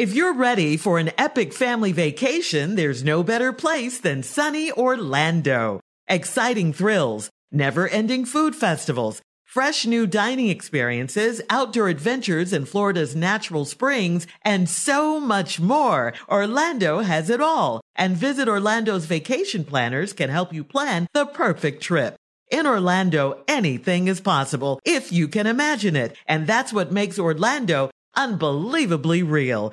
If you're ready for an epic family vacation, there's no better place than sunny Orlando. Exciting thrills, never ending food festivals, fresh new dining experiences, outdoor adventures in Florida's natural springs, and so much more. Orlando has it all. And Visit Orlando's vacation planners can help you plan the perfect trip. In Orlando, anything is possible if you can imagine it. And that's what makes Orlando unbelievably real.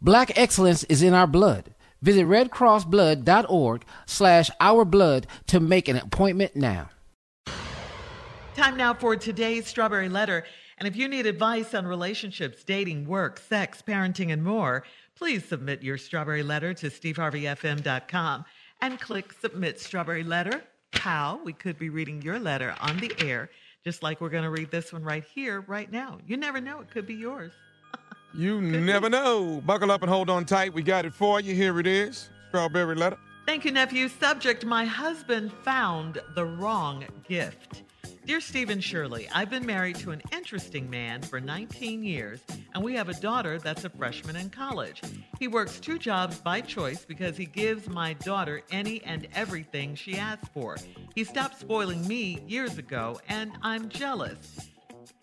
Black excellence is in our blood. Visit redcrossblood.org slash ourblood to make an appointment now. Time now for today's Strawberry Letter. And if you need advice on relationships, dating, work, sex, parenting, and more, please submit your Strawberry Letter to steveharveyfm.com and click Submit Strawberry Letter. How we could be reading your letter on the air, just like we're going to read this one right here, right now. You never know, it could be yours. You never know. Buckle up and hold on tight. We got it for you. Here it is. Strawberry letter. Thank you, nephew. Subject My husband found the wrong gift. Dear Stephen Shirley, I've been married to an interesting man for 19 years, and we have a daughter that's a freshman in college. He works two jobs by choice because he gives my daughter any and everything she asks for. He stopped spoiling me years ago, and I'm jealous.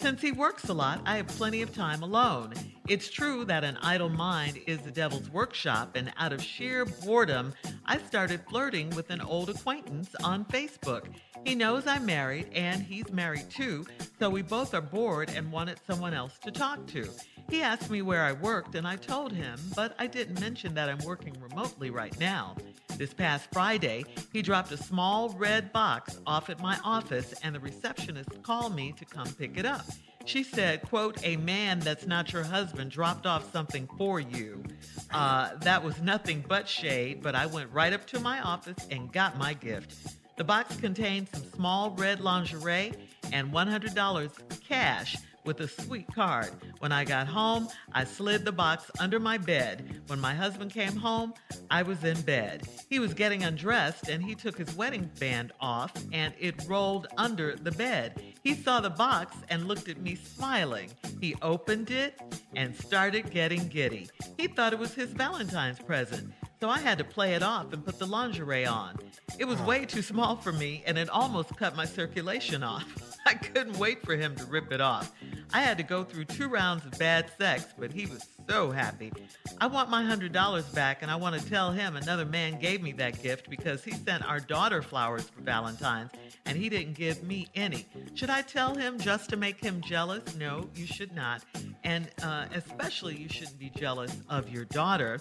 Since he works a lot, I have plenty of time alone. It's true that an idle mind is the devil's workshop, and out of sheer boredom, I started flirting with an old acquaintance on Facebook. He knows I'm married, and he's married too, so we both are bored and wanted someone else to talk to. He asked me where I worked, and I told him, but I didn't mention that I'm working remotely right now. This past Friday, he dropped a small red box off at my office, and the receptionist called me to come pick it up. She said, quote, a man that's not your husband dropped off something for you. Uh, that was nothing but shade, but I went right up to my office and got my gift. The box contained some small red lingerie and $100 cash with a sweet card. When I got home, I slid the box under my bed. When my husband came home, I was in bed. He was getting undressed and he took his wedding band off and it rolled under the bed. He saw the box and looked at me smiling. He opened it and started getting giddy. He thought it was his Valentine's present. So I had to play it off and put the lingerie on. It was way too small for me and it almost cut my circulation off. I couldn't wait for him to rip it off. I had to go through two rounds of bad sex, but he was so happy. I want my $100 back, and I want to tell him another man gave me that gift because he sent our daughter flowers for Valentine's and he didn't give me any. Should I tell him just to make him jealous? No, you should not. And uh, especially, you shouldn't be jealous of your daughter.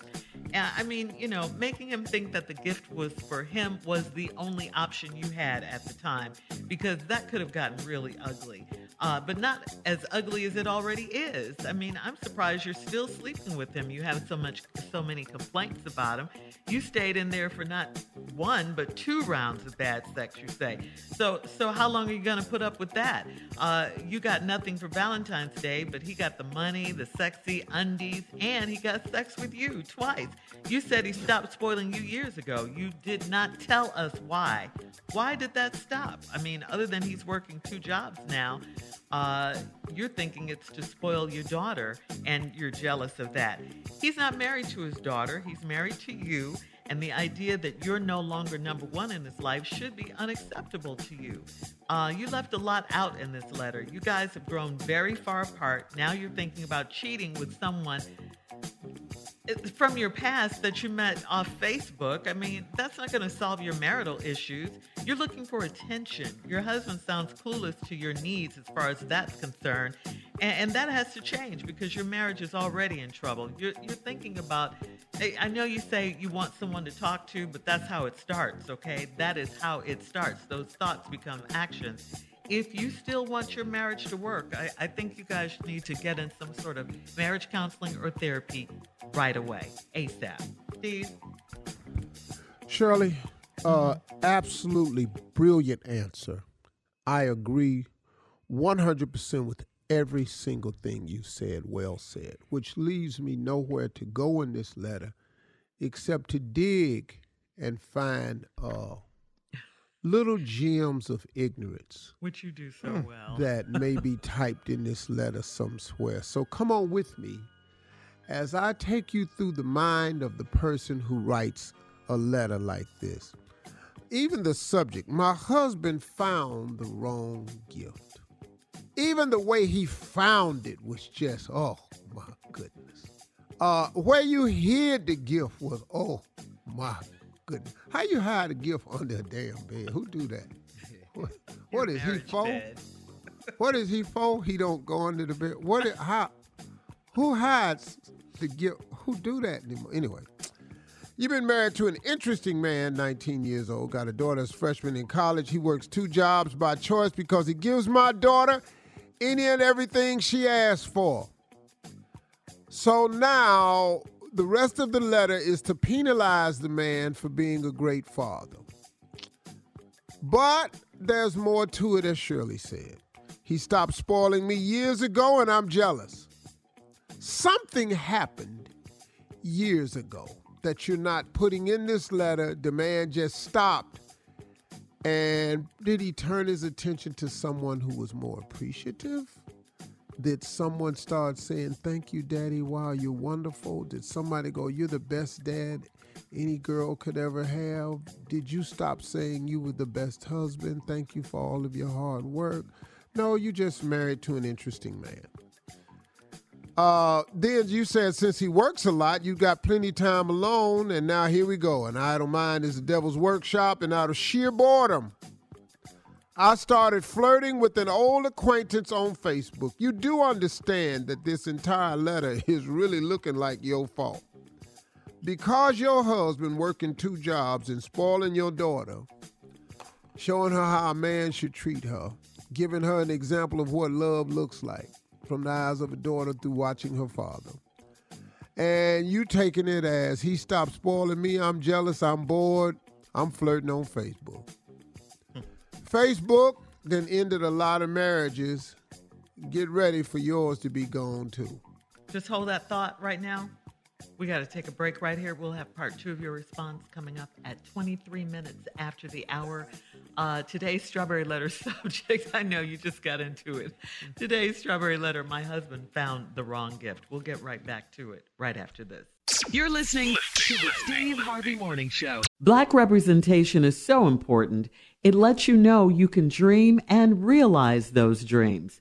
I mean, you know, making him think that the gift was for him was the only option you had at the time because that could have gotten really ugly. Uh, but not as ugly as it already is. I mean, I'm surprised you're still sleeping with him. You have so much, so many complaints about him. You stayed in there for not one but two rounds of bad sex. You say. So, so how long are you gonna put up with that? Uh, you got nothing for Valentine's Day, but he got the money, the sexy undies, and he got sex with you twice. You said he stopped spoiling you years ago. You did not tell us why. Why did that stop? I mean, other than he's working two jobs now uh, you're thinking it's to spoil your daughter and you're jealous of that. He's not married to his daughter, he's married to you. And the idea that you're no longer number one in his life should be unacceptable to you. Uh, you left a lot out in this letter. You guys have grown very far apart. Now you're thinking about cheating with someone from your past that you met off Facebook, I mean, that's not going to solve your marital issues. You're looking for attention. Your husband sounds clueless to your needs as far as that's concerned. And, and that has to change because your marriage is already in trouble. You're, you're thinking about, I know you say you want someone to talk to, but that's how it starts, okay? That is how it starts. Those thoughts become actions if you still want your marriage to work, I, I, think you guys need to get in some sort of marriage counseling or therapy right away, ASAP. Steve? Shirley, uh, absolutely brilliant answer. I agree 100% with every single thing you said, well said, which leaves me nowhere to go in this letter except to dig and find uh, little gems of ignorance. Which you do so hmm. well. that may be typed in this letter somewhere. So come on with me as I take you through the mind of the person who writes a letter like this. Even the subject, my husband found the wrong gift. Even the way he found it was just, oh my goodness. Uh, where you hid the gift was, oh my goodness. How you hide a gift under a damn bed? Who do that? what, what is he for? what is he for? He don't go under the bed. What? Is, how? Who hides the gift? Who do that anymore? Anyway, you've been married to an interesting man, 19 years old. Got a daughter freshman in college. He works two jobs by choice because he gives my daughter any and everything she asks for. So now the rest of the letter is to penalize the man for being a great father. But there's more to it, as Shirley said. He stopped spoiling me years ago, and I'm jealous. Something happened years ago that you're not putting in this letter. The man just stopped. And did he turn his attention to someone who was more appreciative? Did someone start saying, Thank you, Daddy? Wow, you're wonderful? Did somebody go, You're the best dad any girl could ever have? Did you stop saying you were the best husband? Thank you for all of your hard work. No, you just married to an interesting man. Uh, then you said since he works a lot, you got plenty time alone, and now here we go. An idle mind is the devil's workshop, and out of sheer boredom, I started flirting with an old acquaintance on Facebook. You do understand that this entire letter is really looking like your fault. Because your husband working two jobs and spoiling your daughter, showing her how a man should treat her, giving her an example of what love looks like from the eyes of a daughter through watching her father. And you taking it as he stopped spoiling me, I'm jealous, I'm bored, I'm flirting on Facebook. Facebook then ended a lot of marriages. Get ready for yours to be gone too. Just hold that thought right now. We got to take a break right here. We'll have part two of your response coming up at 23 minutes after the hour. Uh, today's strawberry letter subject, I know you just got into it. Today's strawberry letter, my husband found the wrong gift. We'll get right back to it right after this. You're listening to the Steve Harvey Morning Show. Black representation is so important. It lets you know you can dream and realize those dreams.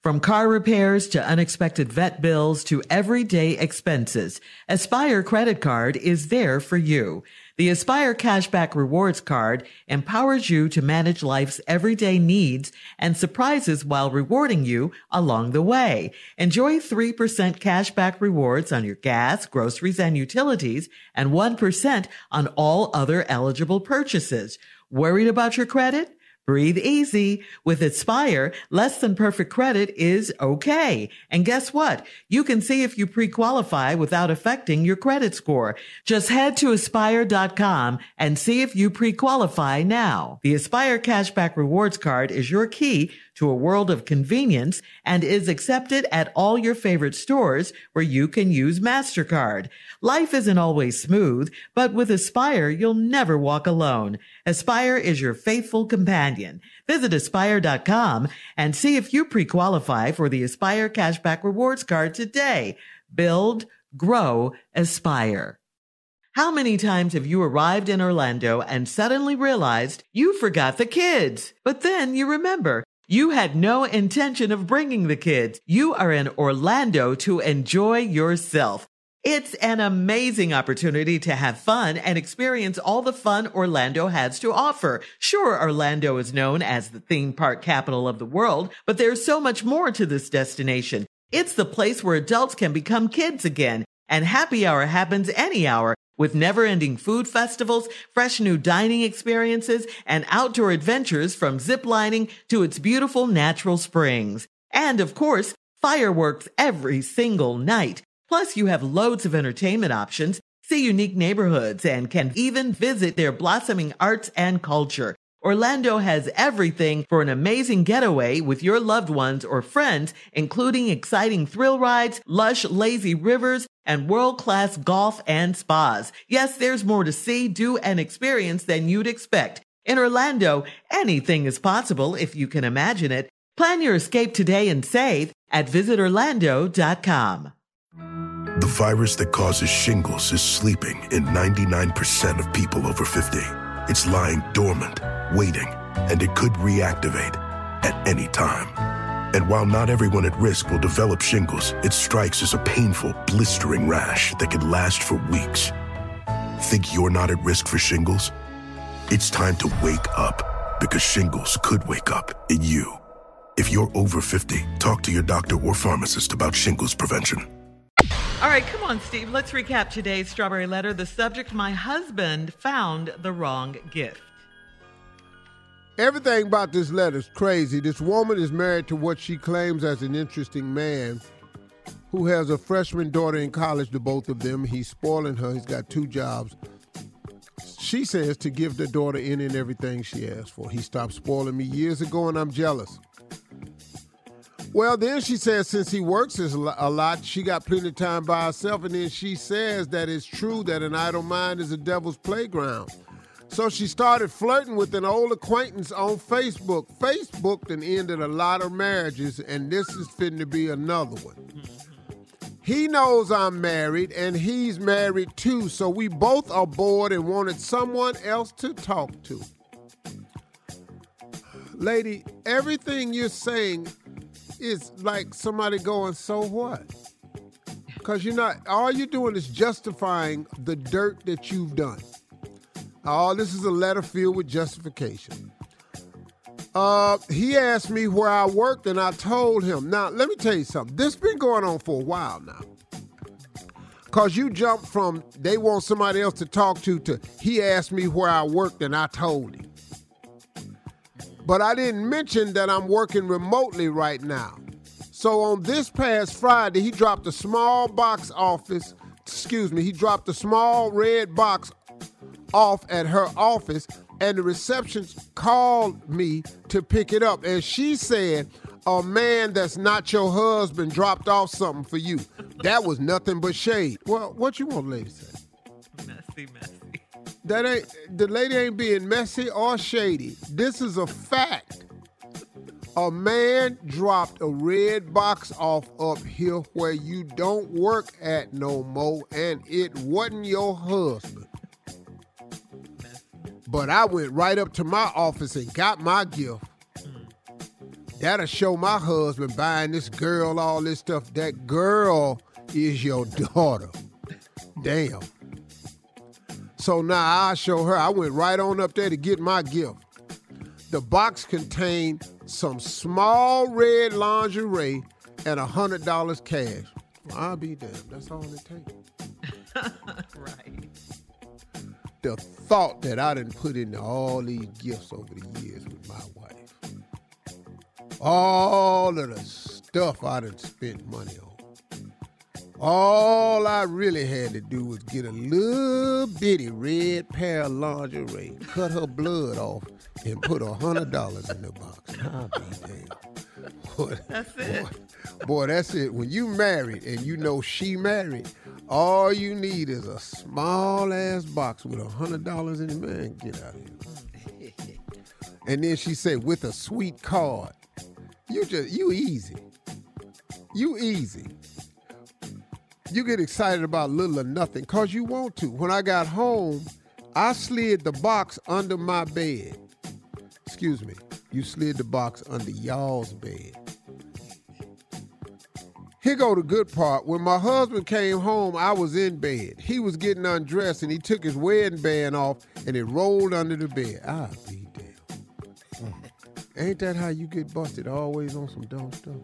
From car repairs to unexpected vet bills to everyday expenses, Aspire Credit Card is there for you. The Aspire Cashback Rewards Card empowers you to manage life's everyday needs and surprises while rewarding you along the way. Enjoy 3% cashback rewards on your gas, groceries, and utilities, and 1% on all other eligible purchases. Worried about your credit? Breathe easy. With Aspire, less than perfect credit is okay. And guess what? You can see if you pre-qualify without affecting your credit score. Just head to aspire.com and see if you pre-qualify now. The Aspire Cashback Rewards Card is your key to a world of convenience and is accepted at all your favorite stores where you can use MasterCard. Life isn't always smooth, but with Aspire, you'll never walk alone. Aspire is your faithful companion. Visit aspire.com and see if you pre-qualify for the Aspire Cashback Rewards Card today. Build, grow, aspire. How many times have you arrived in Orlando and suddenly realized you forgot the kids? But then you remember you had no intention of bringing the kids. You are in Orlando to enjoy yourself. It's an amazing opportunity to have fun and experience all the fun Orlando has to offer. Sure, Orlando is known as the theme park capital of the world, but there's so much more to this destination. It's the place where adults can become kids again, and happy hour happens any hour with never ending food festivals, fresh new dining experiences, and outdoor adventures from ziplining to its beautiful natural springs. And of course, fireworks every single night. Plus, you have loads of entertainment options, see unique neighborhoods, and can even visit their blossoming arts and culture. Orlando has everything for an amazing getaway with your loved ones or friends, including exciting thrill rides, lush, lazy rivers, and world-class golf and spas. Yes, there's more to see, do, and experience than you'd expect. In Orlando, anything is possible if you can imagine it. Plan your escape today and save at visitorlando.com. The virus that causes shingles is sleeping in 99% of people over 50. It's lying dormant, waiting, and it could reactivate at any time. And while not everyone at risk will develop shingles, it strikes as a painful, blistering rash that can last for weeks. Think you're not at risk for shingles? It's time to wake up because shingles could wake up in you. If you're over 50, talk to your doctor or pharmacist about shingles prevention. All right, come on, Steve. Let's recap today's Strawberry Letter. The subject My husband found the wrong gift. Everything about this letter is crazy. This woman is married to what she claims as an interesting man who has a freshman daughter in college, the both of them. He's spoiling her. He's got two jobs. She says to give the daughter any and everything she asks for. He stopped spoiling me years ago, and I'm jealous. Well, then she says since he works a lot, she got plenty of time by herself, and then she says that it's true that an idle mind is a devil's playground. So she started flirting with an old acquaintance on Facebook. Facebook then ended a lot of marriages, and this is fitting to be another one. He knows I'm married, and he's married too, so we both are bored and wanted someone else to talk to. Lady, everything you're saying is like somebody going, so what? Because you're not, all you're doing is justifying the dirt that you've done. Oh, this is a letter filled with justification. Uh, he asked me where I worked, and I told him. Now, let me tell you something. This has been going on for a while now. Cause you jumped from they want somebody else to talk to to he asked me where I worked, and I told him. But I didn't mention that I'm working remotely right now. So on this past Friday, he dropped a small box office. Excuse me, he dropped a small red box off at her office, and the receptionist called me to pick it up. And she said, A man that's not your husband dropped off something for you. That was nothing but shade. Well, what you want, lady say? Messy, messy. That ain't the lady ain't being messy or shady. This is a fact. A man dropped a red box off up here where you don't work at no more, and it wasn't your husband. But I went right up to my office and got my gift. That'll show my husband buying this girl all this stuff. That girl is your daughter. Damn. So now I show her. I went right on up there to get my gift. The box contained some small red lingerie and a hundred dollars cash. Well, I'll be damned. That's all it takes. right. The thought that I didn't put into all these gifts over the years with my wife. All of the stuff I didn't spend money on. All I really had to do was get a little bitty red pair of lingerie, cut her blood off, and put a hundred dollars in the box. I'll be damned. Boy, That's it. Boy, boy, that's it. When you married and you know she married, all you need is a small ass box with a hundred dollars in it. Man, get out of here. And then she said, with a sweet card. You just you easy. You easy. You get excited about little or nothing because you want to. When I got home, I slid the box under my bed. Excuse me. You slid the box under y'all's bed. Here go the good part. When my husband came home, I was in bed. He was getting undressed and he took his wedding band off and it rolled under the bed. I'll be damn. Ain't that how you get busted always on some dumb stuff?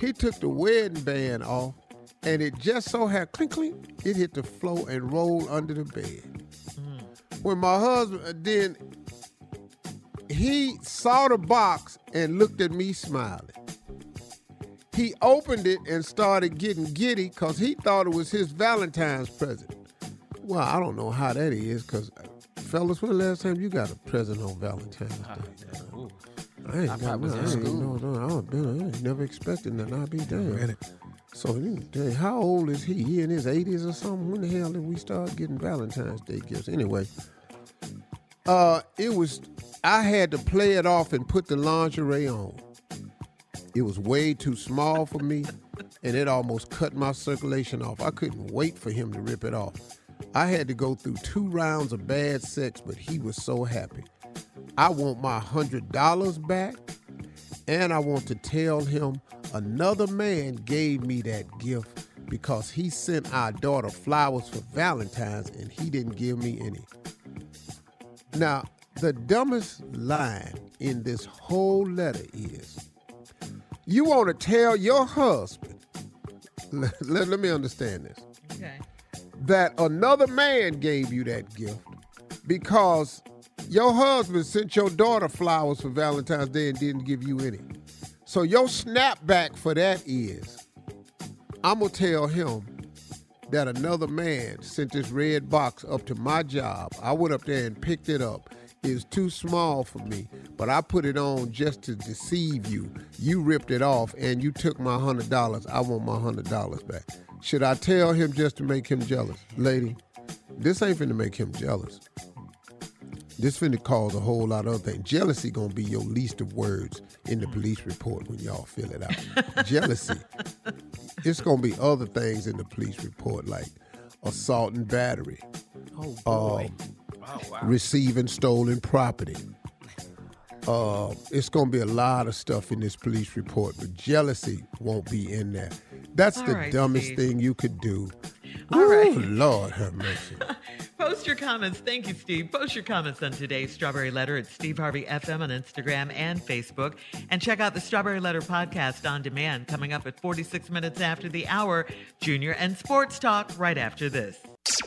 he took the wedding band off and it just so had clink clink, it hit the floor and rolled under the bed. When my husband then he saw the box and looked at me smiling. He opened it and started getting giddy because he thought it was his Valentine's present. Well, I don't know how that is because, fellas, when the last time you got a present on Valentine's Day? I ain't I got was no- I ain't know, no, I, don't been, I ain't never expected nothing. I'll be damned. So, dang, how old is he? He in his 80s or something? When the hell did we start getting Valentine's Day gifts? Anyway, uh, it was, I had to play it off and put the lingerie on. It was way too small for me, and it almost cut my circulation off. I couldn't wait for him to rip it off. I had to go through two rounds of bad sex, but he was so happy. I want my hundred dollars back, and I want to tell him another man gave me that gift because he sent our daughter flowers for Valentine's and he didn't give me any. Now, The dumbest line in this whole letter is you want to tell your husband, let, let, let me understand this, Okay. that another man gave you that gift because your husband sent your daughter flowers for Valentine's Day and didn't give you any. So your snapback for that is I'm going to tell him that another man sent this red box up to my job. I went up there and picked it up. Was too small for me, but I put it on just to deceive you. You ripped it off and you took my $100. I want my $100 back. Should I tell him just to make him jealous? Lady, this ain't finna make him jealous. This finna cause a whole lot of other things. Jealousy gonna be your least of words in the police report when y'all fill it out. Jealousy. It's gonna be other things in the police report like assault and battery, Oh boy. Um, receiving stolen property. Uh, it's gonna be a lot of stuff in this police report, but jealousy won't be in there. That's All the right, dumbest Steve. thing you could do. All right. Ooh, Lord have mercy. Post your comments. Thank you, Steve. Post your comments on today's Strawberry Letter at Steve Harvey FM on Instagram and Facebook. And check out the Strawberry Letter podcast on demand coming up at 46 minutes after the hour. Junior and Sports Talk right after this.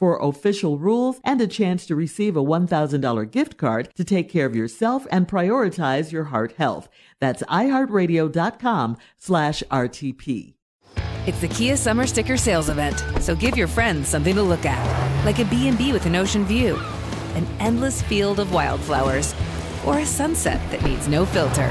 for official rules and a chance to receive a $1,000 gift card to take care of yourself and prioritize your heart health. That's iHeartRadio.com slash RTP. It's the Kia Summer Sticker Sales Event, so give your friends something to look at, like a B&B with an ocean view, an endless field of wildflowers, or a sunset that needs no filter.